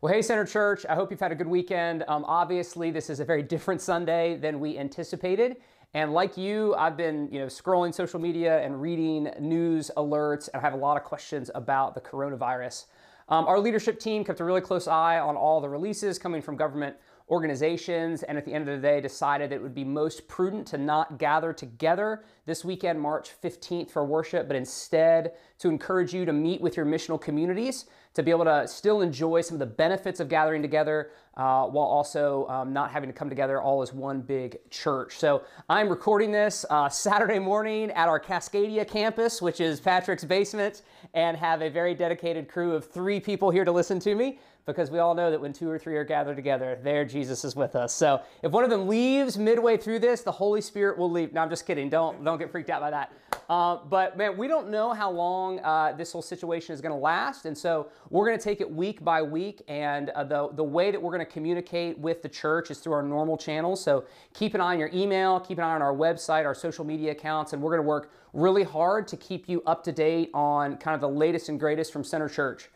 Well, hey, Center Church, I hope you've had a good weekend. Um, obviously, this is a very different Sunday than we anticipated. And like you, I've been, you know, scrolling social media and reading news alerts, and I have a lot of questions about the coronavirus. Um, our leadership team kept a really close eye on all the releases coming from government organizations, and at the end of the day, decided that it would be most prudent to not gather together this weekend, March 15th, for worship, but instead to encourage you to meet with your missional communities to be able to still enjoy some of the benefits of gathering together uh, while also um, not having to come together all as one big church. So I'm recording this uh, Saturday morning at our Cascadia campus, which is Patrick's basement, and have a very dedicated crew of three people here to listen to me because we all know that when two or three are gathered together, there Jesus is with us. So if one of them leaves midway through this, the Holy Spirit will leave. No, I'm just kidding. Don't don't get freaked out by that. Uh, but man, we don't know how long uh, this whole situation is going to last, and so we're going to take it week by week. And uh, the the way that we're going to communicate with the church is through our normal channels. So keep an eye on your email, keep an eye on our website, our social media accounts, and we're going to work really hard to keep you up to date on kind of the latest and greatest from Center Church.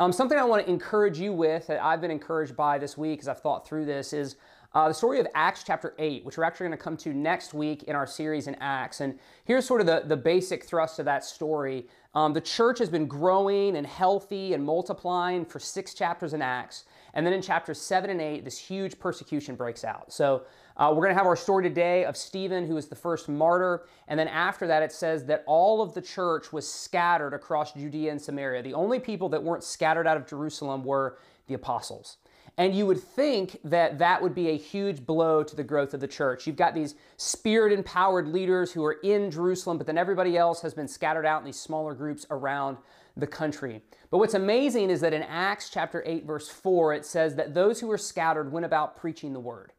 Um, something I want to encourage you with that I've been encouraged by this week as I've thought through this is uh, the story of Acts chapter 8, which we're actually going to come to next week in our series in Acts. And here's sort of the, the basic thrust of that story. Um, the church has been growing and healthy and multiplying for six chapters in Acts. And then in chapters 7 and 8, this huge persecution breaks out. So uh, we're going to have our story today of Stephen, who was the first martyr. And then after that, it says that all of the church was scattered across Judea and Samaria. The only people that weren't scattered out of Jerusalem were the apostles. And you would think that that would be a huge blow to the growth of the church. You've got these spirit empowered leaders who are in Jerusalem, but then everybody else has been scattered out in these smaller groups around the country. But what's amazing is that in Acts chapter 8, verse 4, it says that those who were scattered went about preaching the word.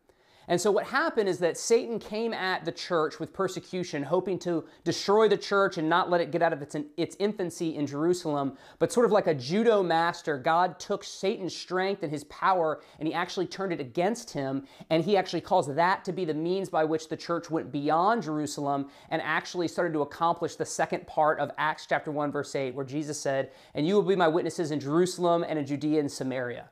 And so what happened is that Satan came at the church with persecution, hoping to destroy the church and not let it get out of its, its infancy in Jerusalem. But sort of like a judo master, God took Satan's strength and his power and he actually turned it against him. And he actually calls that to be the means by which the church went beyond Jerusalem and actually started to accomplish the second part of Acts chapter 1, verse 8, where Jesus said, And you will be my witnesses in Jerusalem and in Judea and Samaria.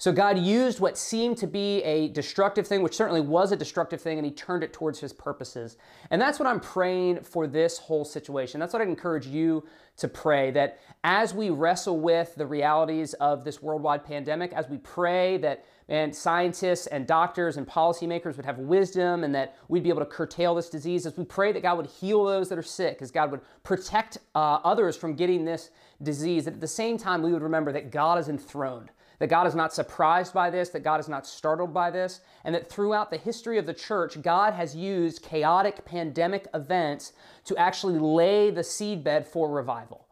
So God used what seemed to be a destructive thing, which certainly was a destructive thing, and He turned it towards His purposes. And that's what I'm praying for this whole situation. That's what I'd encourage you to pray that as we wrestle with the realities of this worldwide pandemic, as we pray that and scientists and doctors and policymakers would have wisdom and that we'd be able to curtail this disease, as we pray that God would heal those that are sick, as God would protect uh, others from getting this disease, that at the same time we would remember that God is enthroned that God is not surprised by this, that God is not startled by this, and that throughout the history of the church, God has used chaotic pandemic events to actually lay the seedbed for revival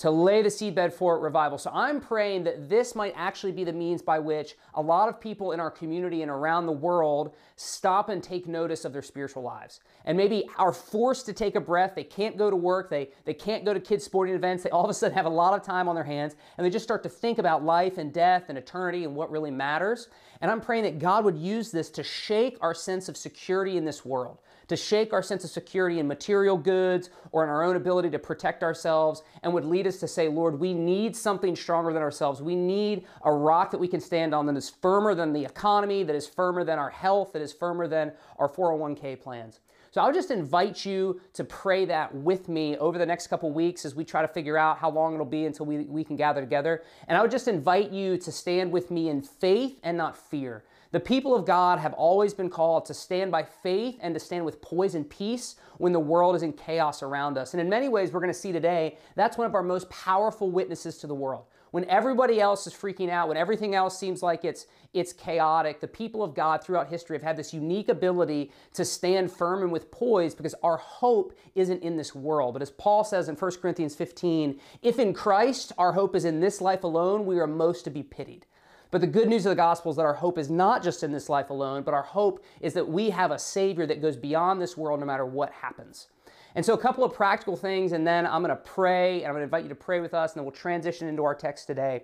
to lay the seedbed for revival. So I'm praying that this might actually be the means by which a lot of people in our community and around the world stop and take notice of their spiritual lives. And maybe are forced to take a breath. They can't go to work. They, they can't go to kids' sporting events. They all of a sudden have a lot of time on their hands and they just start to think about life and death and eternity and what really matters. And I'm praying that God would use this to shake our sense of security in this world to shake our sense of security in material goods or in our own ability to protect ourselves, and would lead us to say, Lord, we need something stronger than ourselves. We need a rock that we can stand on that is firmer than the economy, that is firmer than our health, that is firmer than our 401k plans. So I would just invite you to pray that with me over the next couple weeks as we try to figure out how long it'll be until we, we can gather together. And I would just invite you to stand with me in faith and not fear. The people of God have always been called to stand by faith and to stand with poise and peace when the world is in chaos around us. And in many ways, we're going to see today that's one of our most powerful witnesses to the world. When everybody else is freaking out, when everything else seems like it's, it's chaotic, the people of God throughout history have had this unique ability to stand firm and with poise because our hope isn't in this world. But as Paul says in 1 Corinthians 15, if in Christ our hope is in this life alone, we are most to be pitied. But the good news of the gospel is that our hope is not just in this life alone, but our hope is that we have a Savior that goes beyond this world no matter what happens. And so, a couple of practical things, and then I'm going to pray, and I'm going to invite you to pray with us, and then we'll transition into our text today.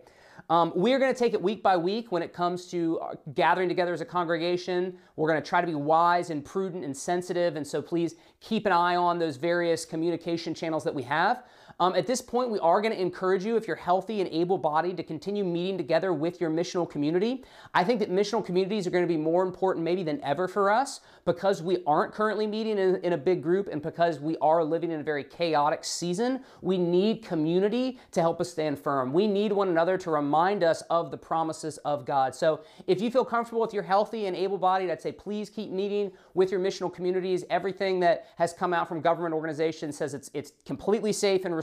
Um, we're going to take it week by week when it comes to uh, gathering together as a congregation. We're going to try to be wise and prudent and sensitive, and so please keep an eye on those various communication channels that we have. Um, at this point, we are going to encourage you, if you're healthy and able bodied, to continue meeting together with your missional community. I think that missional communities are going to be more important maybe than ever for us because we aren't currently meeting in, in a big group and because we are living in a very chaotic season. We need community to help us stand firm. We need one another to remind us of the promises of God. So if you feel comfortable, with you're healthy and able bodied, I'd say please keep meeting with your missional communities. Everything that has come out from government organizations says it's, it's completely safe and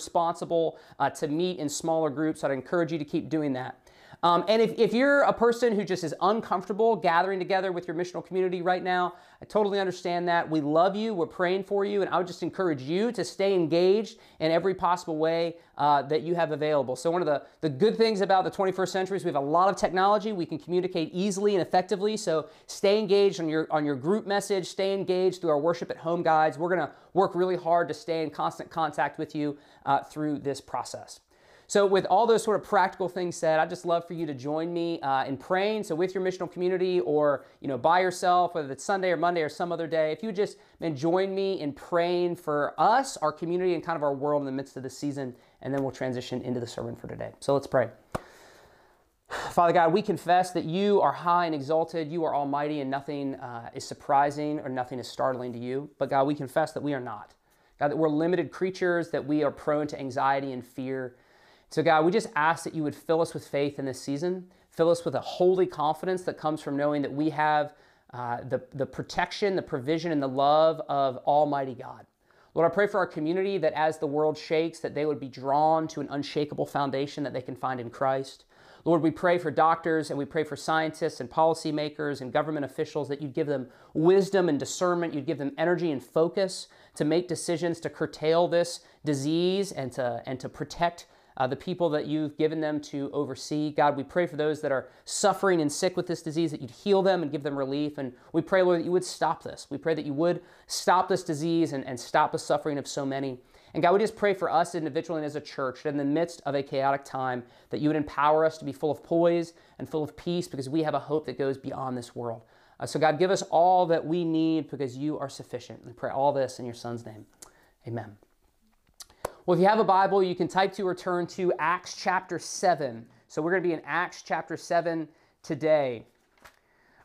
uh, to meet in smaller groups. So I'd encourage you to keep doing that. Um, and if, if you're a person who just is uncomfortable gathering together with your missional community right now, I totally understand that. We love you, we're praying for you, and I would just encourage you to stay engaged in every possible way uh, that you have available. So, one of the, the good things about the 21st century is we have a lot of technology. We can communicate easily and effectively. So, stay engaged on your, on your group message, stay engaged through our worship at home guides. We're going to work really hard to stay in constant contact with you uh, through this process. So, with all those sort of practical things said, I'd just love for you to join me uh, in praying. So, with your missional community, or you know, by yourself, whether it's Sunday or Monday or some other day, if you just man, join me in praying for us, our community, and kind of our world in the midst of this season, and then we'll transition into the sermon for today. So, let's pray. Father God, we confess that you are high and exalted, you are almighty, and nothing uh, is surprising or nothing is startling to you. But God, we confess that we are not. God, that we're limited creatures, that we are prone to anxiety and fear. So, God, we just ask that you would fill us with faith in this season, fill us with a holy confidence that comes from knowing that we have uh, the, the protection, the provision, and the love of Almighty God. Lord, I pray for our community that as the world shakes, that they would be drawn to an unshakable foundation that they can find in Christ. Lord, we pray for doctors and we pray for scientists and policymakers and government officials that you'd give them wisdom and discernment, you'd give them energy and focus to make decisions to curtail this disease and to, and to protect uh, the people that you've given them to oversee. God, we pray for those that are suffering and sick with this disease, that you'd heal them and give them relief. And we pray, Lord, that you would stop this. We pray that you would stop this disease and, and stop the suffering of so many. And God, we just pray for us individually and as a church that in the midst of a chaotic time, that you would empower us to be full of poise and full of peace because we have a hope that goes beyond this world. Uh, so, God, give us all that we need because you are sufficient. We pray all this in your Son's name. Amen. Well, if you have a Bible, you can type to or turn to Acts chapter 7. So we're going to be in Acts chapter 7 today.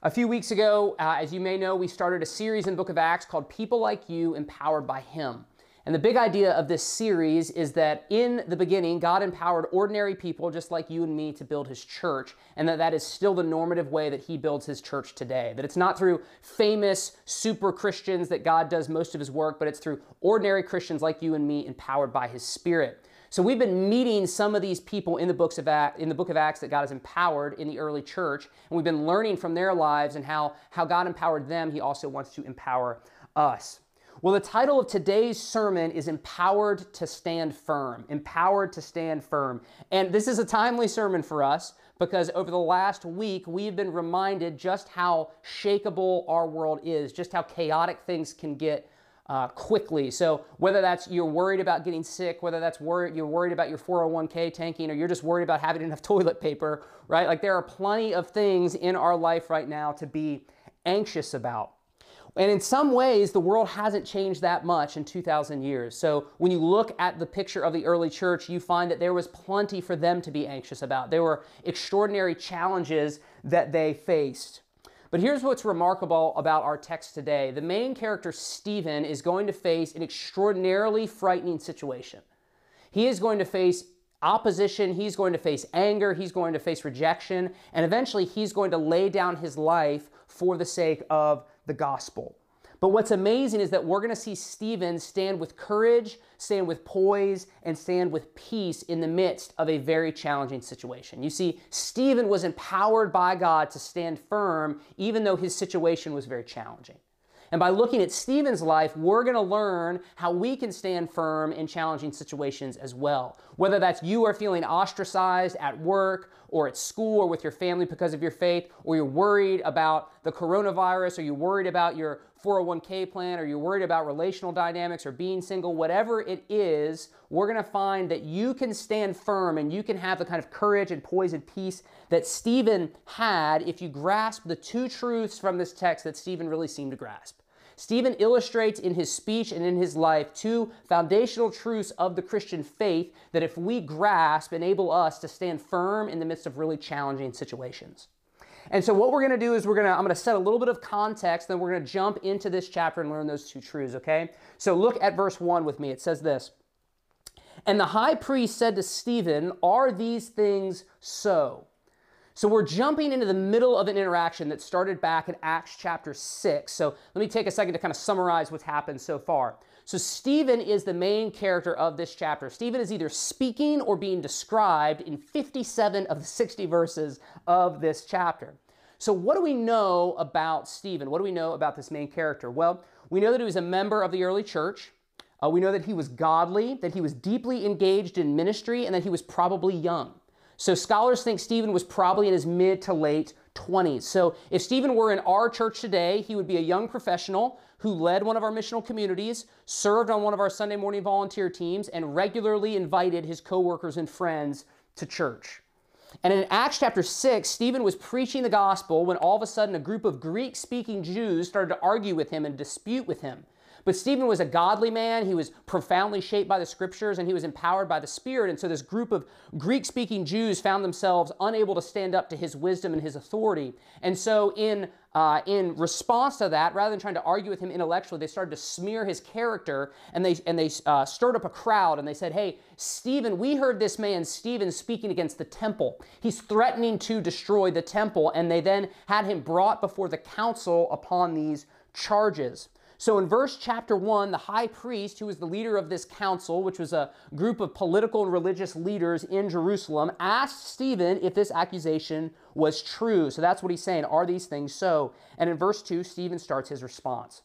A few weeks ago, uh, as you may know, we started a series in the book of Acts called People Like You Empowered by Him. And the big idea of this series is that in the beginning, God empowered ordinary people just like you and me to build his church, and that that is still the normative way that he builds his church today. That it's not through famous super Christians that God does most of his work, but it's through ordinary Christians like you and me empowered by his spirit. So we've been meeting some of these people in the books of Acts, in the book of Acts that God has empowered in the early church, and we've been learning from their lives and how how God empowered them, he also wants to empower us. Well, the title of today's sermon is Empowered to Stand Firm. Empowered to Stand Firm. And this is a timely sermon for us because over the last week, we've been reminded just how shakable our world is, just how chaotic things can get uh, quickly. So whether that's you're worried about getting sick, whether that's worried you're worried about your 401k tanking, or you're just worried about having enough toilet paper, right? Like there are plenty of things in our life right now to be anxious about. And in some ways, the world hasn't changed that much in 2,000 years. So when you look at the picture of the early church, you find that there was plenty for them to be anxious about. There were extraordinary challenges that they faced. But here's what's remarkable about our text today the main character, Stephen, is going to face an extraordinarily frightening situation. He is going to face opposition, he's going to face anger, he's going to face rejection, and eventually he's going to lay down his life for the sake of the gospel. But what's amazing is that we're going to see Stephen stand with courage, stand with poise, and stand with peace in the midst of a very challenging situation. You see, Stephen was empowered by God to stand firm, even though his situation was very challenging. And by looking at Stephen's life, we're going to learn how we can stand firm in challenging situations as well. Whether that's you are feeling ostracized at work or at school or with your family because of your faith, or you're worried about the coronavirus, or you're worried about your 401k plan, or you're worried about relational dynamics or being single, whatever it is, we're going to find that you can stand firm and you can have the kind of courage and poise and peace that Stephen had if you grasp the two truths from this text that Stephen really seemed to grasp. Stephen illustrates in his speech and in his life two foundational truths of the Christian faith that, if we grasp, enable us to stand firm in the midst of really challenging situations. And so what we're going to do is we're going to I'm going to set a little bit of context then we're going to jump into this chapter and learn those two truths, okay? So look at verse 1 with me. It says this. And the high priest said to Stephen, "Are these things so?" So we're jumping into the middle of an interaction that started back in Acts chapter 6. So let me take a second to kind of summarize what's happened so far. So Stephen is the main character of this chapter. Stephen is either speaking or being described in 57 of the 60 verses of this chapter. So what do we know about Stephen? What do we know about this main character? Well, we know that he was a member of the early church. Uh, we know that he was godly, that he was deeply engaged in ministry, and that he was probably young. So scholars think Stephen was probably in his mid to late 20s. So if Stephen were in our church today, he would be a young professional who led one of our missional communities, served on one of our Sunday morning volunteer teams, and regularly invited his coworkers and friends to church. And in Acts chapter 6, Stephen was preaching the gospel when all of a sudden a group of Greek speaking Jews started to argue with him and dispute with him. But Stephen was a godly man. He was profoundly shaped by the scriptures and he was empowered by the Spirit. And so this group of Greek speaking Jews found themselves unable to stand up to his wisdom and his authority. And so, in, uh, in response to that, rather than trying to argue with him intellectually, they started to smear his character and they, and they uh, stirred up a crowd and they said, Hey, Stephen, we heard this man, Stephen, speaking against the temple. He's threatening to destroy the temple. And they then had him brought before the council upon these charges. So in verse chapter 1, the high priest, who was the leader of this council, which was a group of political and religious leaders in Jerusalem, asked Stephen if this accusation was true. So that's what he's saying. Are these things so? And in verse 2, Stephen starts his response.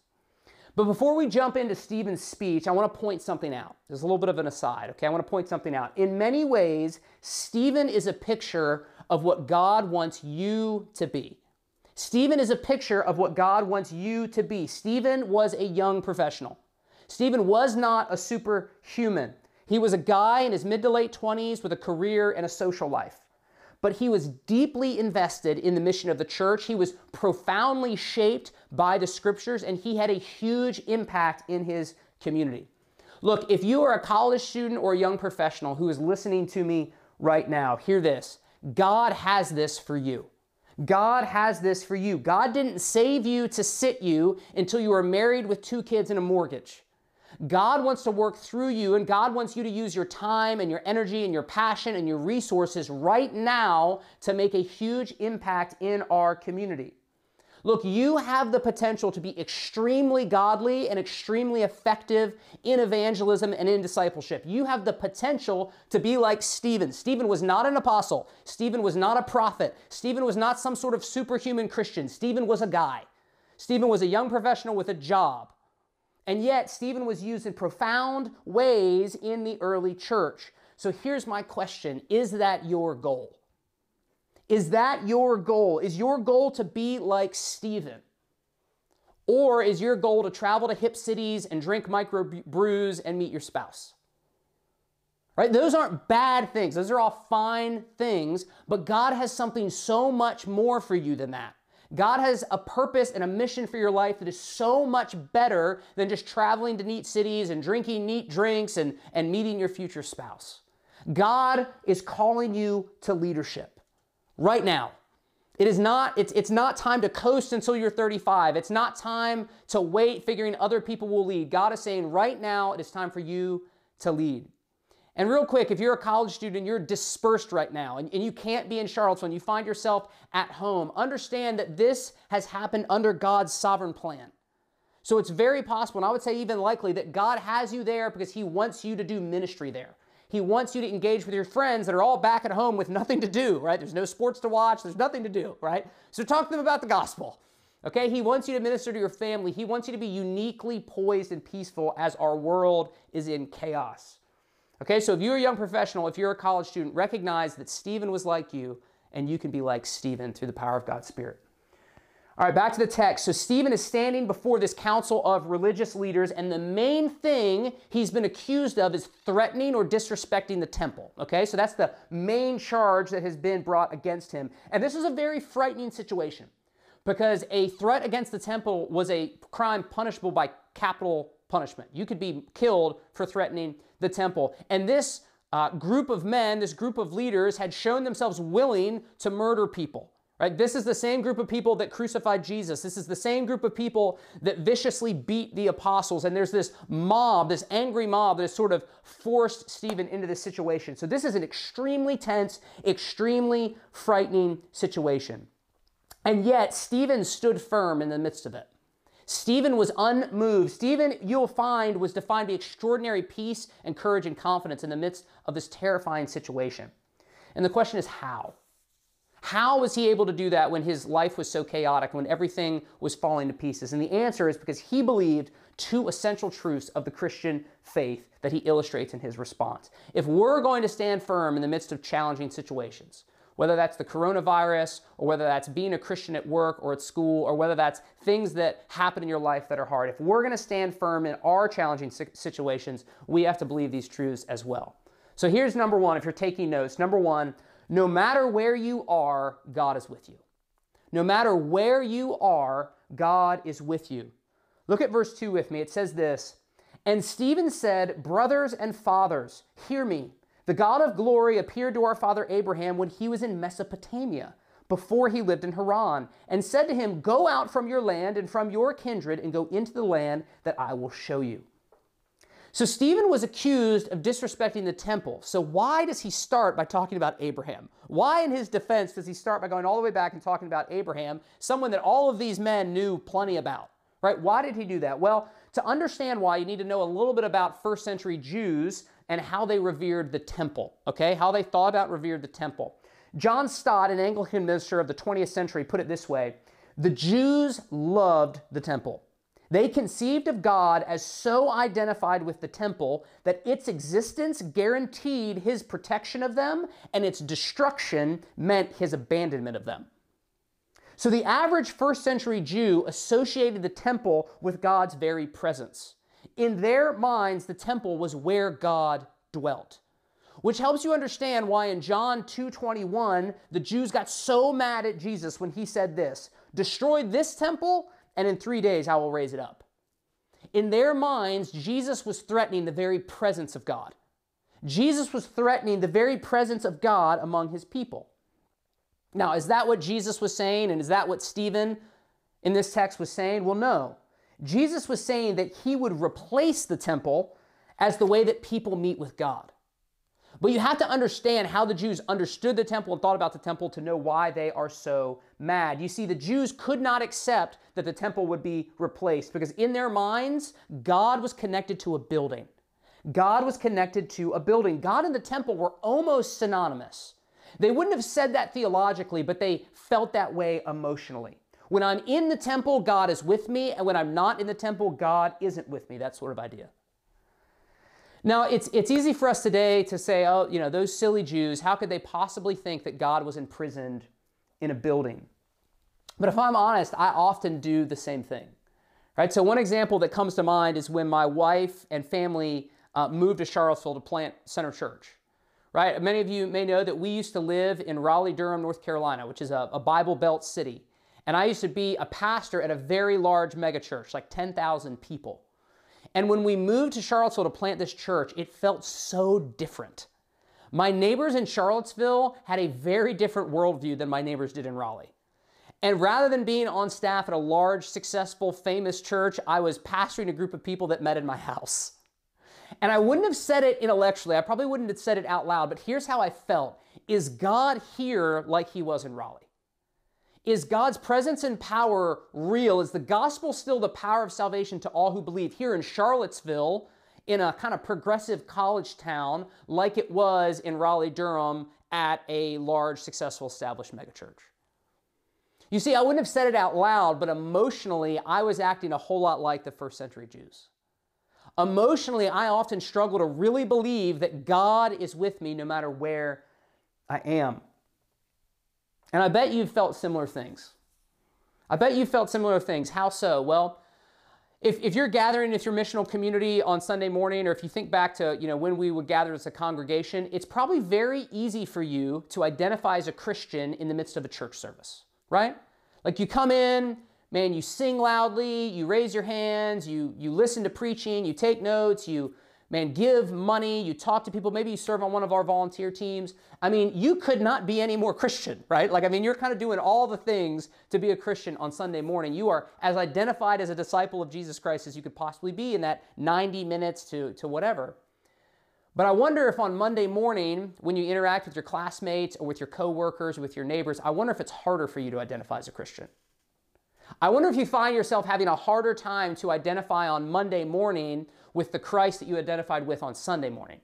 But before we jump into Stephen's speech, I want to point something out. There's a little bit of an aside, okay? I want to point something out. In many ways, Stephen is a picture of what God wants you to be. Stephen is a picture of what God wants you to be. Stephen was a young professional. Stephen was not a superhuman. He was a guy in his mid to late 20s with a career and a social life. But he was deeply invested in the mission of the church. He was profoundly shaped by the scriptures, and he had a huge impact in his community. Look, if you are a college student or a young professional who is listening to me right now, hear this God has this for you. God has this for you. God didn't save you to sit you until you are married with two kids and a mortgage. God wants to work through you, and God wants you to use your time and your energy and your passion and your resources right now to make a huge impact in our community. Look, you have the potential to be extremely godly and extremely effective in evangelism and in discipleship. You have the potential to be like Stephen. Stephen was not an apostle, Stephen was not a prophet, Stephen was not some sort of superhuman Christian. Stephen was a guy. Stephen was a young professional with a job. And yet, Stephen was used in profound ways in the early church. So here's my question Is that your goal? Is that your goal? Is your goal to be like Stephen? Or is your goal to travel to hip cities and drink micro brews and meet your spouse? Right? Those aren't bad things. Those are all fine things, but God has something so much more for you than that. God has a purpose and a mission for your life that is so much better than just traveling to neat cities and drinking neat drinks and, and meeting your future spouse. God is calling you to leadership right now. It is not, it's, it's not time to coast until you're 35. It's not time to wait figuring other people will lead. God is saying right now it is time for you to lead. And real quick, if you're a college student, you're dispersed right now and, and you can't be in Charlottesville, you find yourself at home, understand that this has happened under God's sovereign plan. So it's very possible, and I would say even likely, that God has you there because He wants you to do ministry there. He wants you to engage with your friends that are all back at home with nothing to do, right? There's no sports to watch, there's nothing to do, right? So talk to them about the gospel. Okay, he wants you to minister to your family. He wants you to be uniquely poised and peaceful as our world is in chaos. Okay, so if you're a young professional, if you're a college student, recognize that Stephen was like you, and you can be like Stephen through the power of God's Spirit. All right, back to the text. So Stephen is standing before this council of religious leaders, and the main thing he's been accused of is threatening or disrespecting the temple. Okay, so that's the main charge that has been brought against him. And this is a very frightening situation. because a threat against the temple was a crime punishable by capital punishment. You could be killed for threatening the temple. And this uh, group of men, this group of leaders, had shown themselves willing to murder people. Right? This is the same group of people that crucified Jesus. This is the same group of people that viciously beat the apostles. And there's this mob, this angry mob that has sort of forced Stephen into this situation. So this is an extremely tense, extremely frightening situation. And yet, Stephen stood firm in the midst of it. Stephen was unmoved. Stephen, you'll find, was defined by extraordinary peace and courage and confidence in the midst of this terrifying situation. And the question is how? How was he able to do that when his life was so chaotic, when everything was falling to pieces? And the answer is because he believed two essential truths of the Christian faith that he illustrates in his response. If we're going to stand firm in the midst of challenging situations, whether that's the coronavirus or whether that's being a Christian at work or at school or whether that's things that happen in your life that are hard, if we're going to stand firm in our challenging situations, we have to believe these truths as well. So here's number one, if you're taking notes. Number one, no matter where you are, God is with you. No matter where you are, God is with you. Look at verse 2 with me. It says this And Stephen said, Brothers and fathers, hear me. The God of glory appeared to our father Abraham when he was in Mesopotamia, before he lived in Haran, and said to him, Go out from your land and from your kindred and go into the land that I will show you. So Stephen was accused of disrespecting the temple. So why does he start by talking about Abraham? Why, in his defense, does he start by going all the way back and talking about Abraham, someone that all of these men knew plenty about? Right? Why did he do that? Well, to understand why, you need to know a little bit about first century Jews and how they revered the temple, okay? How they thought about revered the temple. John Stott, an Anglican minister of the 20th century, put it this way The Jews loved the temple. They conceived of God as so identified with the temple that its existence guaranteed his protection of them and its destruction meant his abandonment of them. So the average first century Jew associated the temple with God's very presence. In their minds, the temple was where God dwelt. Which helps you understand why in John 2:21 the Jews got so mad at Jesus when he said this, "Destroy this temple and in three days I will raise it up. In their minds, Jesus was threatening the very presence of God. Jesus was threatening the very presence of God among his people. Now, is that what Jesus was saying? And is that what Stephen in this text was saying? Well, no. Jesus was saying that he would replace the temple as the way that people meet with God. But you have to understand how the Jews understood the temple and thought about the temple to know why they are so mad. You see, the Jews could not accept that the temple would be replaced because in their minds, God was connected to a building. God was connected to a building. God and the temple were almost synonymous. They wouldn't have said that theologically, but they felt that way emotionally. When I'm in the temple, God is with me, and when I'm not in the temple, God isn't with me. That sort of idea. Now, it's, it's easy for us today to say, oh, you know, those silly Jews, how could they possibly think that God was imprisoned in a building? But if I'm honest, I often do the same thing. Right? So, one example that comes to mind is when my wife and family uh, moved to Charlottesville to plant Center Church. Right? Many of you may know that we used to live in Raleigh, Durham, North Carolina, which is a, a Bible Belt city. And I used to be a pastor at a very large megachurch, like 10,000 people. And when we moved to Charlottesville to plant this church, it felt so different. My neighbors in Charlottesville had a very different worldview than my neighbors did in Raleigh. And rather than being on staff at a large, successful, famous church, I was pastoring a group of people that met in my house. And I wouldn't have said it intellectually, I probably wouldn't have said it out loud, but here's how I felt Is God here like he was in Raleigh? Is God's presence and power real? Is the gospel still the power of salvation to all who believe? Here in Charlottesville, in a kind of progressive college town like it was in Raleigh, Durham, at a large, successful, established megachurch. You see, I wouldn't have said it out loud, but emotionally, I was acting a whole lot like the first century Jews. Emotionally, I often struggle to really believe that God is with me no matter where I am. And I bet you've felt similar things. I bet you felt similar things. How so? Well, if, if you're gathering with your missional community on Sunday morning, or if you think back to you know when we would gather as a congregation, it's probably very easy for you to identify as a Christian in the midst of a church service, right? Like you come in, man, you sing loudly, you raise your hands, you, you listen to preaching, you take notes, you, man, give money, you talk to people, maybe you serve on one of our volunteer teams. I mean, you could not be any more Christian, right? Like, I mean, you're kind of doing all the things to be a Christian on Sunday morning. You are as identified as a disciple of Jesus Christ as you could possibly be in that 90 minutes to, to whatever. But I wonder if on Monday morning, when you interact with your classmates or with your coworkers or with your neighbors, I wonder if it's harder for you to identify as a Christian. I wonder if you find yourself having a harder time to identify on Monday morning with the Christ that you identified with on Sunday morning.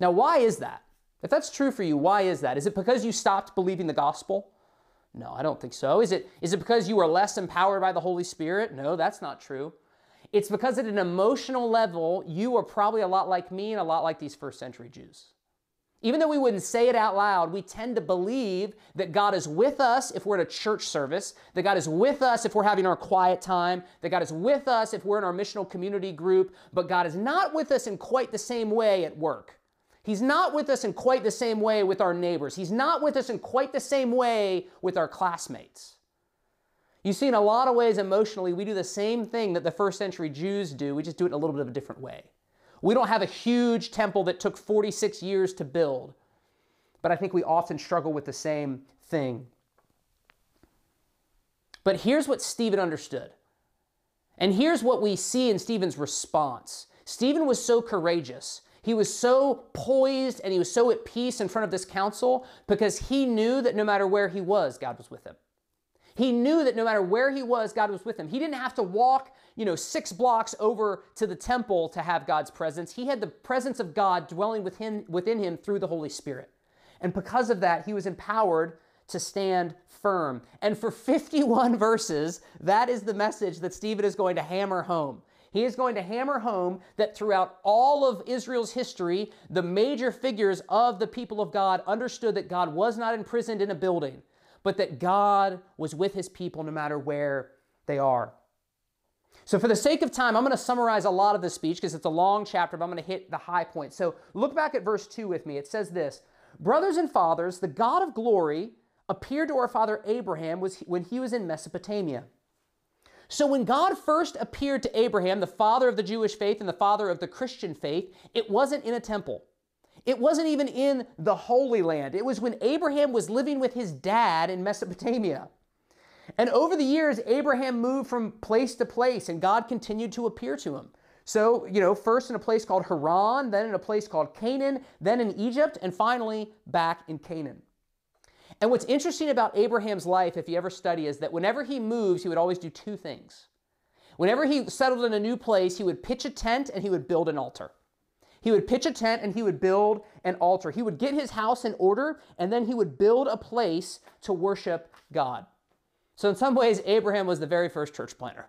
Now, why is that? If that's true for you, why is that? Is it because you stopped believing the gospel? No, I don't think so. Is it, is it because you are less empowered by the Holy Spirit? No, that's not true. It's because at an emotional level, you are probably a lot like me and a lot like these first century Jews. Even though we wouldn't say it out loud, we tend to believe that God is with us if we're at a church service, that God is with us if we're having our quiet time, that God is with us if we're in our missional community group, but God is not with us in quite the same way at work. He's not with us in quite the same way with our neighbors. He's not with us in quite the same way with our classmates. You see, in a lot of ways, emotionally, we do the same thing that the first century Jews do, we just do it in a little bit of a different way. We don't have a huge temple that took 46 years to build, but I think we often struggle with the same thing. But here's what Stephen understood. And here's what we see in Stephen's response. Stephen was so courageous. He was so poised and he was so at peace in front of this council because he knew that no matter where he was, God was with him. He knew that no matter where he was, God was with him. He didn't have to walk, you know, six blocks over to the temple to have God's presence. He had the presence of God dwelling within, within him through the Holy Spirit. And because of that, he was empowered to stand firm. And for 51 verses, that is the message that Stephen is going to hammer home. He is going to hammer home that throughout all of Israel's history, the major figures of the people of God understood that God was not imprisoned in a building, but that God was with his people no matter where they are. So, for the sake of time, I'm going to summarize a lot of this speech because it's a long chapter, but I'm going to hit the high points. So, look back at verse 2 with me. It says this Brothers and fathers, the God of glory appeared to our father Abraham when he was in Mesopotamia. So, when God first appeared to Abraham, the father of the Jewish faith and the father of the Christian faith, it wasn't in a temple. It wasn't even in the Holy Land. It was when Abraham was living with his dad in Mesopotamia. And over the years, Abraham moved from place to place, and God continued to appear to him. So, you know, first in a place called Haran, then in a place called Canaan, then in Egypt, and finally back in Canaan. And what's interesting about Abraham's life, if you ever study, is that whenever he moves, he would always do two things. Whenever he settled in a new place, he would pitch a tent and he would build an altar. He would pitch a tent and he would build an altar. He would get his house in order and then he would build a place to worship God. So, in some ways, Abraham was the very first church planter,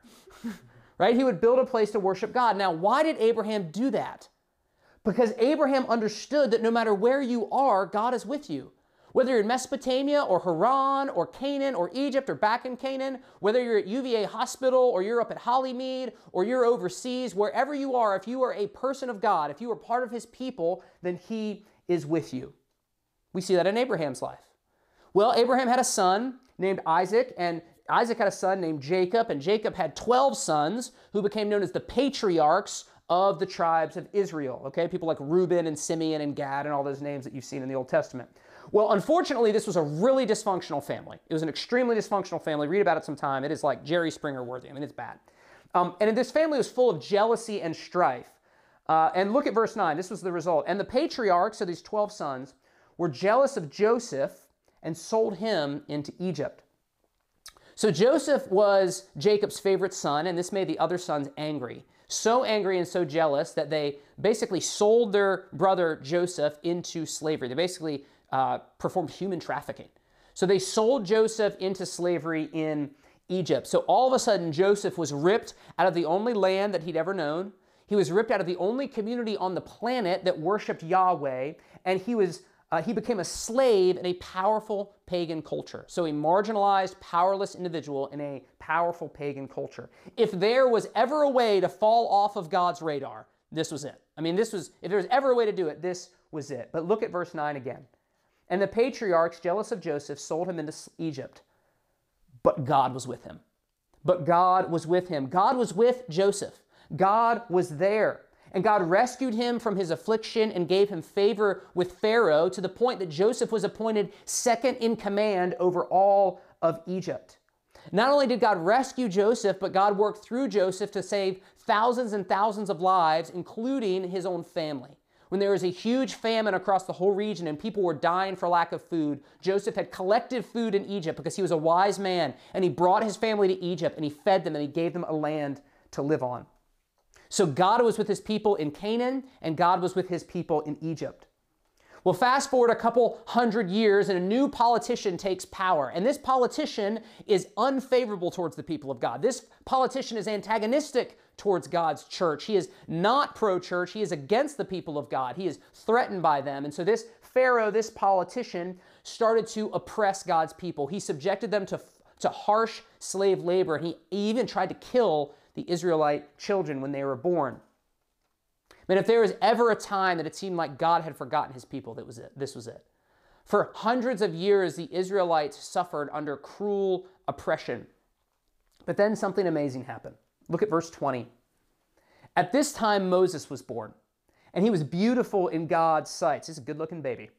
right? He would build a place to worship God. Now, why did Abraham do that? Because Abraham understood that no matter where you are, God is with you. Whether you're in Mesopotamia or Haran or Canaan or Egypt or back in Canaan, whether you're at UVA Hospital or you're up at Hollymead or you're overseas, wherever you are, if you are a person of God, if you are part of His people, then He is with you. We see that in Abraham's life. Well, Abraham had a son named Isaac, and Isaac had a son named Jacob, and Jacob had 12 sons who became known as the patriarchs of the tribes of Israel. Okay, people like Reuben and Simeon and Gad and all those names that you've seen in the Old Testament. Well, unfortunately, this was a really dysfunctional family. It was an extremely dysfunctional family. Read about it sometime. It is like Jerry Springer worthy. I mean, it's bad. Um, and this family was full of jealousy and strife. Uh, and look at verse 9. This was the result. And the patriarchs, so these 12 sons, were jealous of Joseph and sold him into Egypt. So Joseph was Jacob's favorite son, and this made the other sons angry. So angry and so jealous that they basically sold their brother Joseph into slavery. They basically uh, performed human trafficking. So they sold Joseph into slavery in Egypt. So all of a sudden, Joseph was ripped out of the only land that he'd ever known. He was ripped out of the only community on the planet that worshiped Yahweh, and he was uh, he became a slave in a powerful pagan culture. So a marginalized, powerless individual in a powerful pagan culture. If there was ever a way to fall off of God's radar, this was it. I mean, this was if there was ever a way to do it, this was it. But look at verse 9 again. And the patriarchs, jealous of Joseph, sold him into Egypt. but God was with him. But God was with him. God was with Joseph. God was there. And God rescued him from his affliction and gave him favor with Pharaoh to the point that Joseph was appointed second in command over all of Egypt. Not only did God rescue Joseph, but God worked through Joseph to save thousands and thousands of lives, including his own family. When there was a huge famine across the whole region and people were dying for lack of food, Joseph had collected food in Egypt because he was a wise man and he brought his family to Egypt and he fed them and he gave them a land to live on. So God was with his people in Canaan and God was with his people in Egypt. Well, fast forward a couple hundred years and a new politician takes power. And this politician is unfavorable towards the people of God. This politician is antagonistic towards God's church. He is not pro church. He is against the people of God. He is threatened by them. And so this Pharaoh, this politician, started to oppress God's people. He subjected them to, to harsh slave labor. And he even tried to kill the Israelite children when they were born. Man, if there was ever a time that it seemed like God had forgotten his people, that was it. This was it. For hundreds of years, the Israelites suffered under cruel oppression. But then something amazing happened. Look at verse 20. At this time, Moses was born, and he was beautiful in God's sight. He's a good looking baby.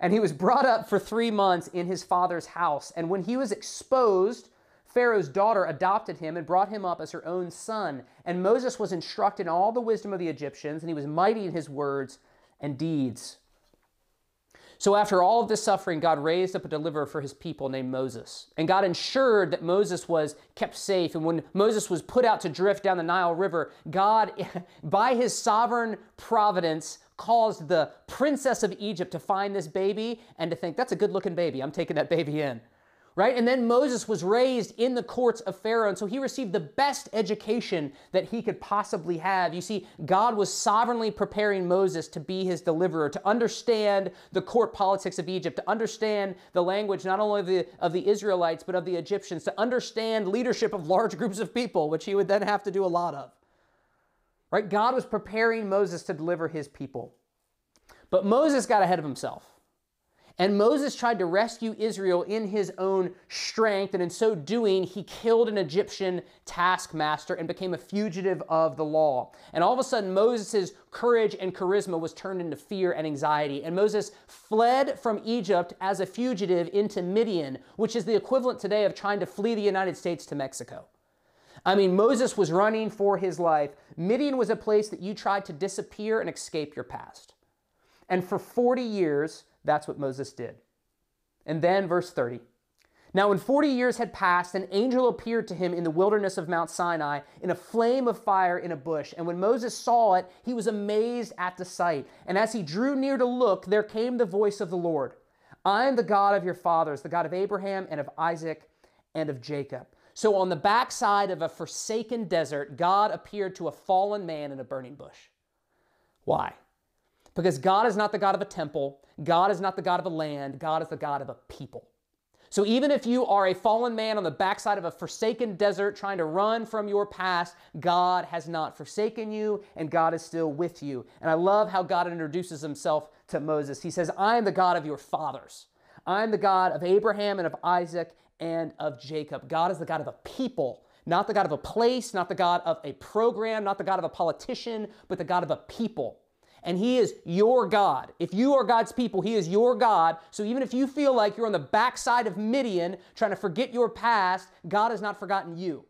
And he was brought up for three months in his father's house. And when he was exposed Pharaoh's daughter adopted him and brought him up as her own son. And Moses was instructed in all the wisdom of the Egyptians, and he was mighty in his words and deeds. So, after all of this suffering, God raised up a deliverer for his people named Moses. And God ensured that Moses was kept safe. And when Moses was put out to drift down the Nile River, God, by his sovereign providence, caused the princess of Egypt to find this baby and to think, that's a good looking baby. I'm taking that baby in right? And then Moses was raised in the courts of Pharaoh, and so he received the best education that he could possibly have. You see, God was sovereignly preparing Moses to be his deliverer, to understand the court politics of Egypt, to understand the language not only of the, of the Israelites, but of the Egyptians, to understand leadership of large groups of people, which he would then have to do a lot of. Right? God was preparing Moses to deliver his people. But Moses got ahead of himself. And Moses tried to rescue Israel in his own strength, and in so doing, he killed an Egyptian taskmaster and became a fugitive of the law. And all of a sudden, Moses' courage and charisma was turned into fear and anxiety. And Moses fled from Egypt as a fugitive into Midian, which is the equivalent today of trying to flee the United States to Mexico. I mean, Moses was running for his life. Midian was a place that you tried to disappear and escape your past. And for 40 years, that's what Moses did. And then, verse 30. Now, when 40 years had passed, an angel appeared to him in the wilderness of Mount Sinai in a flame of fire in a bush. And when Moses saw it, he was amazed at the sight. And as he drew near to look, there came the voice of the Lord I am the God of your fathers, the God of Abraham and of Isaac and of Jacob. So, on the backside of a forsaken desert, God appeared to a fallen man in a burning bush. Why? Because God is not the God of a temple, God is not the God of a land, God is the God of a people. So even if you are a fallen man on the backside of a forsaken desert trying to run from your past, God has not forsaken you and God is still with you. And I love how God introduces himself to Moses. He says, I am the God of your fathers. I'm the God of Abraham and of Isaac and of Jacob. God is the God of a people, not the God of a place, not the God of a program, not the God of a politician, but the God of a people and He is your God. If you are God's people, He is your God. So even if you feel like you're on the backside of Midian trying to forget your past, God has not forgotten you.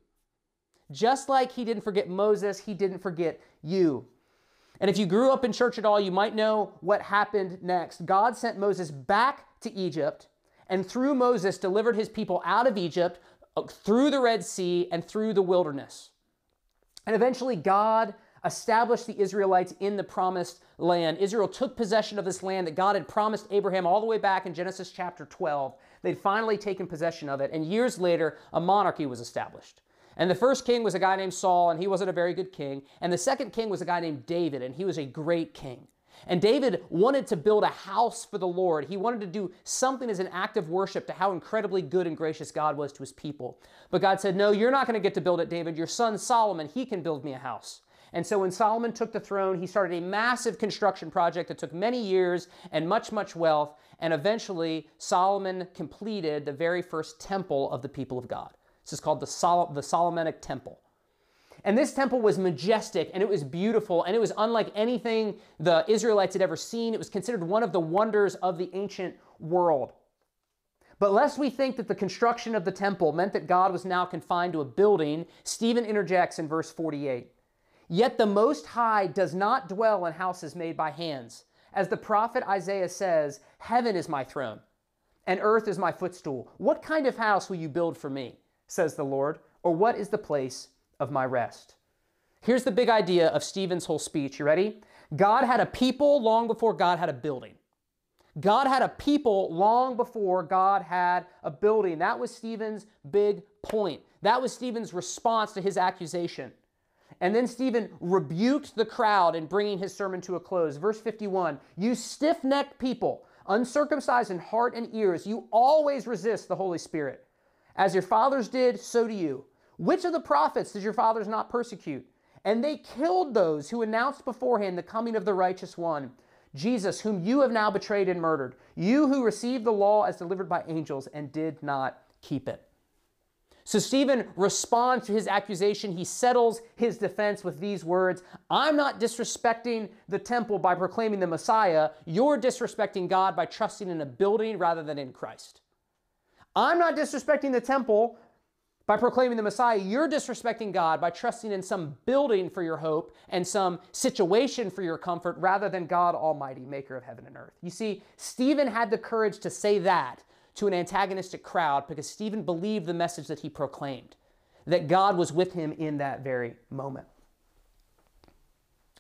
Just like He didn't forget Moses, He didn't forget you. And if you grew up in church at all, you might know what happened next. God sent Moses back to Egypt, and through Moses delivered his people out of Egypt, uh, through the Red Sea, and through the wilderness. And eventually, God established the Israelites in the promised land. Israel took possession of this land that God had promised Abraham all the way back in Genesis chapter 12. They'd finally taken possession of it, and years later, a monarchy was established. And the first king was a guy named Saul, and he wasn't a very good king. And the second king was a guy named David, and he was a great king. And David wanted to build a house for the Lord. He wanted to do something as an act of worship to how incredibly good and gracious God was to his people. But God said, No, you're not going to get to build it, David. Your son Solomon, he can build me a house. And so when Solomon took the throne, he started a massive construction project that took many years and much, much wealth. And eventually, Solomon completed the very first temple of the people of God. This is called the, Sol- the Solomonic Temple. And this temple was majestic and it was beautiful and it was unlike anything the Israelites had ever seen. It was considered one of the wonders of the ancient world. But lest we think that the construction of the temple meant that God was now confined to a building, Stephen interjects in verse 48 Yet the Most High does not dwell in houses made by hands. As the prophet Isaiah says, Heaven is my throne, and earth is my footstool. What kind of house will you build for me, says the Lord? Or what is the place of my rest? Here's the big idea of Stephen's whole speech. You ready? God had a people long before God had a building. God had a people long before God had a building. That was Stephen's big point. That was Stephen's response to his accusation. And then Stephen rebuked the crowd in bringing his sermon to a close. Verse 51 You stiff necked people, uncircumcised in heart and ears, you always resist the Holy Spirit. As your fathers did, so do you. Which of the prophets did your fathers not persecute? And they killed those who announced beforehand the coming of the righteous one, Jesus, whom you have now betrayed and murdered. You who received the law as delivered by angels and did not keep it. So Stephen responds to his accusation. He settles his defense with these words I'm not disrespecting the temple by proclaiming the Messiah. You're disrespecting God by trusting in a building rather than in Christ. I'm not disrespecting the temple by proclaiming the Messiah. You're disrespecting God by trusting in some building for your hope and some situation for your comfort rather than God Almighty, maker of heaven and earth. You see, Stephen had the courage to say that to an antagonistic crowd because Stephen believed the message that he proclaimed, that God was with him in that very moment.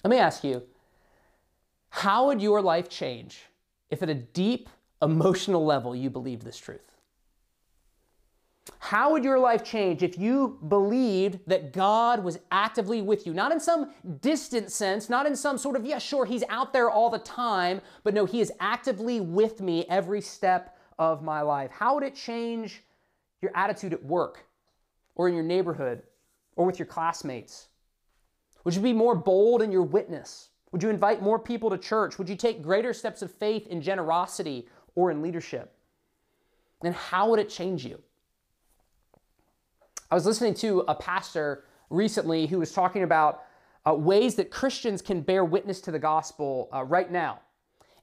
Let me ask you, how would your life change if at a deep emotional level you believed this truth? How would your life change if you believed that God was actively with you? Not in some distant sense, not in some sort of, yeah, sure, He's out there all the time, but no, He is actively with me every step of my life? How would it change your attitude at work or in your neighborhood or with your classmates? Would you be more bold in your witness? Would you invite more people to church? Would you take greater steps of faith in generosity or in leadership? And how would it change you? I was listening to a pastor recently who was talking about uh, ways that Christians can bear witness to the gospel uh, right now.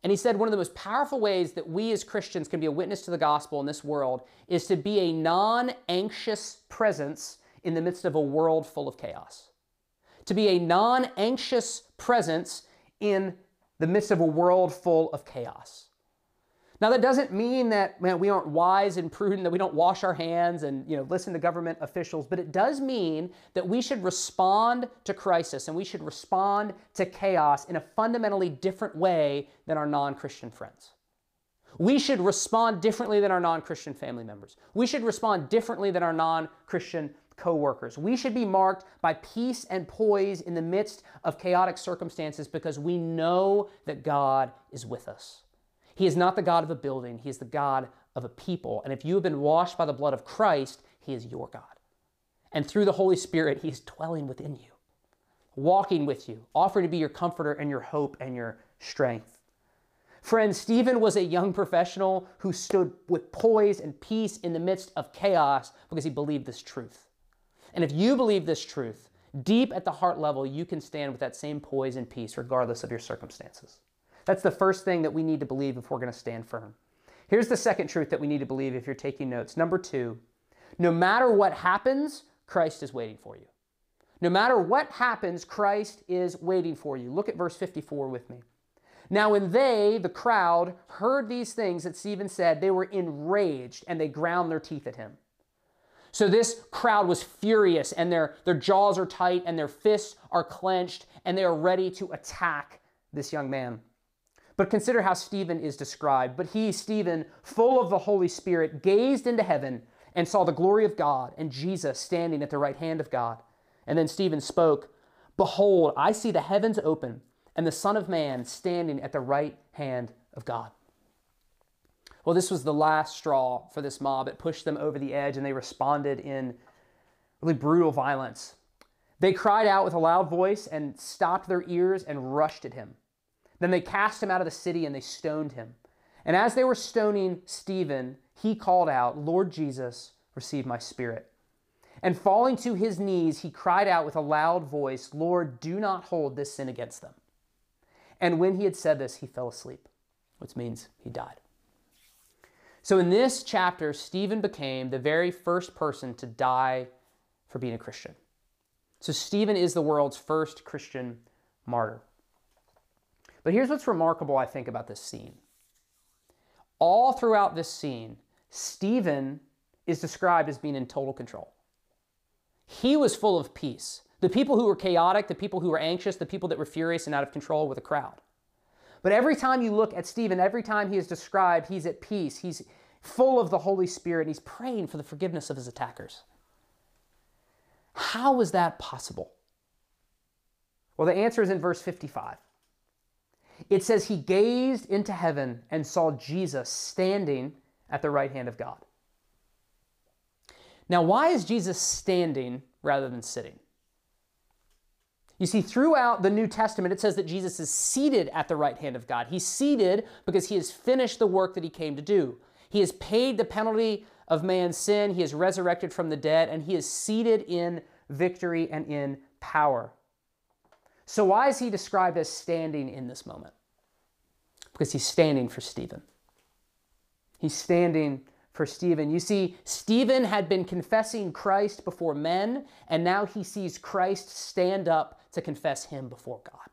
And he said one of the most powerful ways that we as Christians can be a witness to the gospel in this world is to be a non anxious presence in the midst of a world full of chaos. To be a non anxious presence in the midst of a world full of chaos. Now that doesn't mean that man, we aren't wise and prudent, that we don't wash our hands and you know listen to government officials, but it does mean that we should respond to crisis and we should respond to chaos in a fundamentally different way than our non-Christian friends. We should respond differently than our non-Christian family members. We should respond differently than our non-Christian coworkers. We should be marked by peace and poise in the midst of chaotic circumstances because we know that God is with us. He is not the God of a building, He is the God of a people. And if you have been washed by the blood of Christ, He is your God. And through the Holy Spirit, He is dwelling within you, walking with you, offering to be your comforter and your hope and your strength. Friends, Stephen was a young professional who stood with poise and peace in the midst of chaos because he believed this truth. And if you believe this truth, deep at the heart level, you can stand with that same poise and peace regardless of your circumstances. That's the first thing that we need to believe if we're going to stand firm. Here's the second truth that we need to believe if you're taking notes. Number two, no matter what happens, Christ is waiting for you. No matter what happens, Christ is waiting for you. Look at verse 54 with me. Now, when they, the crowd, heard these things that Stephen said, they were enraged and they ground their teeth at him. So this crowd was furious and their, their jaws are tight and their fists are clenched and they are ready to attack this young man. But consider how Stephen is described. But he, Stephen, full of the Holy Spirit, gazed into heaven and saw the glory of God and Jesus standing at the right hand of God. And then Stephen spoke, Behold, I see the heavens open and the Son of Man standing at the right hand of God. Well, this was the last straw for this mob. It pushed them over the edge and they responded in really brutal violence. They cried out with a loud voice and stopped their ears and rushed at him. Then they cast him out of the city and they stoned him. And as they were stoning Stephen, he called out, Lord Jesus, receive my spirit. And falling to his knees, he cried out with a loud voice, Lord, do not hold this sin against them. And when he had said this, he fell asleep, which means he died. So in this chapter, Stephen became the very first person to die for being a Christian. So Stephen is the world's first Christian martyr. But here's what's remarkable, I think, about this scene. All throughout this scene, Stephen is described as being in total control. He was full of peace. The people who were chaotic, the people who were anxious, the people that were furious and out of control were the crowd. But every time you look at Stephen, every time he is described, he's at peace. He's full of the Holy Spirit. He's praying for the forgiveness of his attackers. How is that possible? Well, the answer is in verse 55. It says, He gazed into heaven and saw Jesus standing at the right hand of God. Now, why is Jesus standing rather than sitting? You see, throughout the New Testament, it says that Jesus is seated at the right hand of God. He's seated because he has finished the work that he came to do. He has paid the penalty of man's sin, he is resurrected from the dead, and he is seated in victory and in power. So, why is he described as standing in this moment? Because he's standing for Stephen. He's standing for Stephen. You see, Stephen had been confessing Christ before men, and now he sees Christ stand up to confess him before God.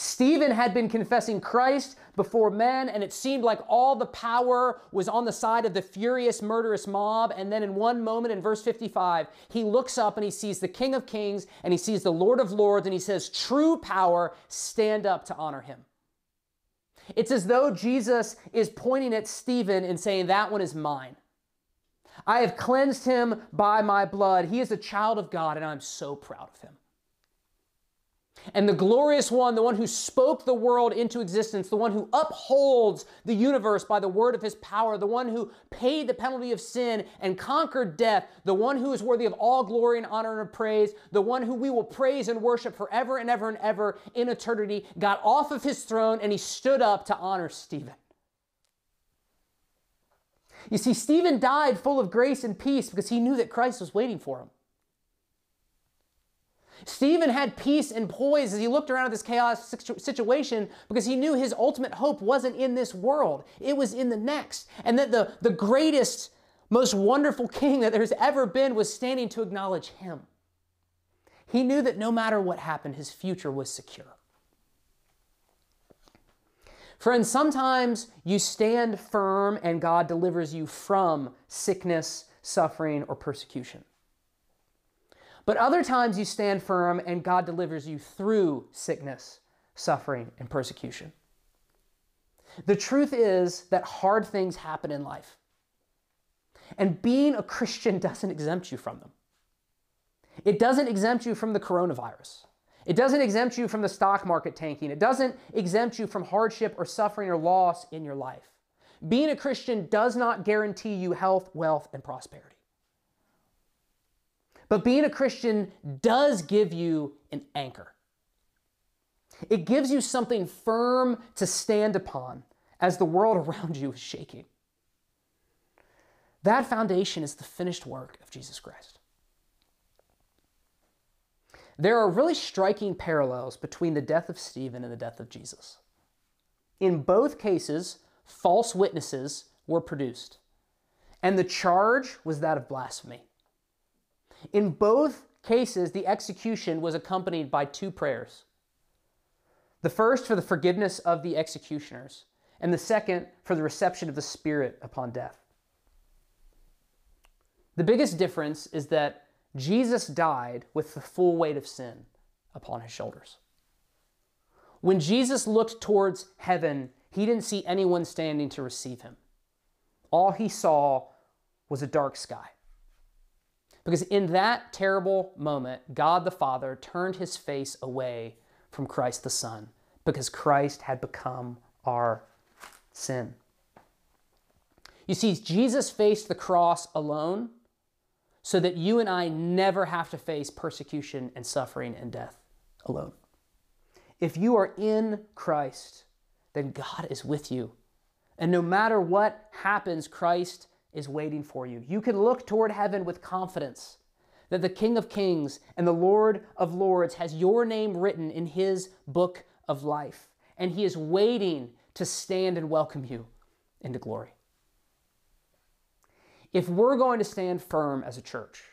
Stephen had been confessing Christ before men, and it seemed like all the power was on the side of the furious, murderous mob. And then, in one moment, in verse 55, he looks up and he sees the King of Kings and he sees the Lord of Lords, and he says, True power, stand up to honor him. It's as though Jesus is pointing at Stephen and saying, That one is mine. I have cleansed him by my blood. He is a child of God, and I'm so proud of him. And the glorious one, the one who spoke the world into existence, the one who upholds the universe by the word of his power, the one who paid the penalty of sin and conquered death, the one who is worthy of all glory and honor and praise, the one who we will praise and worship forever and ever and ever in eternity, got off of his throne and he stood up to honor Stephen. You see, Stephen died full of grace and peace because he knew that Christ was waiting for him. Stephen had peace and poise as he looked around at this chaos situation because he knew his ultimate hope wasn't in this world, it was in the next. And that the, the greatest, most wonderful king that there's ever been was standing to acknowledge him. He knew that no matter what happened, his future was secure. Friends, sometimes you stand firm and God delivers you from sickness, suffering, or persecution. But other times you stand firm and God delivers you through sickness, suffering, and persecution. The truth is that hard things happen in life. And being a Christian doesn't exempt you from them. It doesn't exempt you from the coronavirus. It doesn't exempt you from the stock market tanking. It doesn't exempt you from hardship or suffering or loss in your life. Being a Christian does not guarantee you health, wealth, and prosperity. But being a Christian does give you an anchor. It gives you something firm to stand upon as the world around you is shaking. That foundation is the finished work of Jesus Christ. There are really striking parallels between the death of Stephen and the death of Jesus. In both cases, false witnesses were produced, and the charge was that of blasphemy. In both cases, the execution was accompanied by two prayers. The first for the forgiveness of the executioners, and the second for the reception of the Spirit upon death. The biggest difference is that Jesus died with the full weight of sin upon his shoulders. When Jesus looked towards heaven, he didn't see anyone standing to receive him. All he saw was a dark sky. Because in that terrible moment, God the Father turned his face away from Christ the Son because Christ had become our sin. You see, Jesus faced the cross alone so that you and I never have to face persecution and suffering and death alone. If you are in Christ, then God is with you. And no matter what happens, Christ is waiting for you. You can look toward heaven with confidence that the King of Kings and the Lord of Lords has your name written in his book of life, and he is waiting to stand and welcome you into glory. If we're going to stand firm as a church,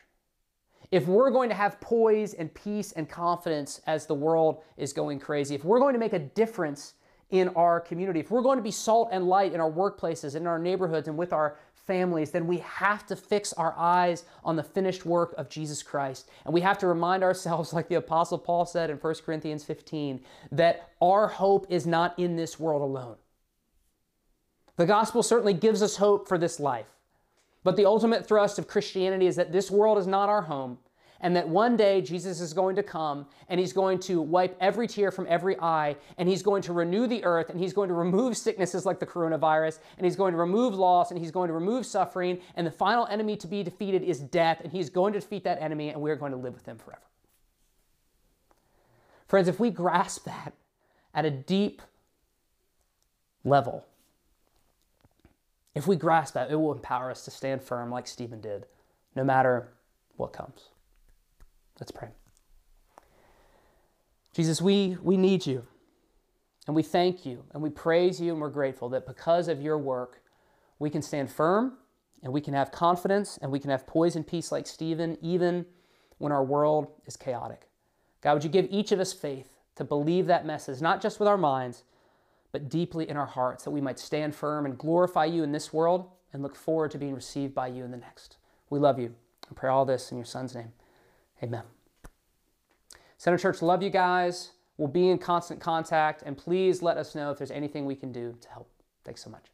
if we're going to have poise and peace and confidence as the world is going crazy, if we're going to make a difference in our community, if we're going to be salt and light in our workplaces, in our neighborhoods, and with our families, then we have to fix our eyes on the finished work of Jesus Christ. And we have to remind ourselves, like the Apostle Paul said in 1 Corinthians 15, that our hope is not in this world alone. The gospel certainly gives us hope for this life. But the ultimate thrust of Christianity is that this world is not our home, and that one day Jesus is going to come and he's going to wipe every tear from every eye and he's going to renew the earth and he's going to remove sicknesses like the coronavirus and he's going to remove loss and he's going to remove suffering and the final enemy to be defeated is death and he's going to defeat that enemy and we're going to live with him forever. Friends, if we grasp that at a deep level, if we grasp that, it will empower us to stand firm like Stephen did, no matter what comes. Let's pray. Jesus, we, we need you. And we thank you and we praise you and we're grateful that because of your work, we can stand firm and we can have confidence and we can have poise and peace like Stephen, even when our world is chaotic. God, would you give each of us faith to believe that message, not just with our minds, but deeply in our hearts, that we might stand firm and glorify you in this world and look forward to being received by you in the next. We love you and pray all this in your son's name. Amen. Center Church, love you guys. We'll be in constant contact, and please let us know if there's anything we can do to help. Thanks so much.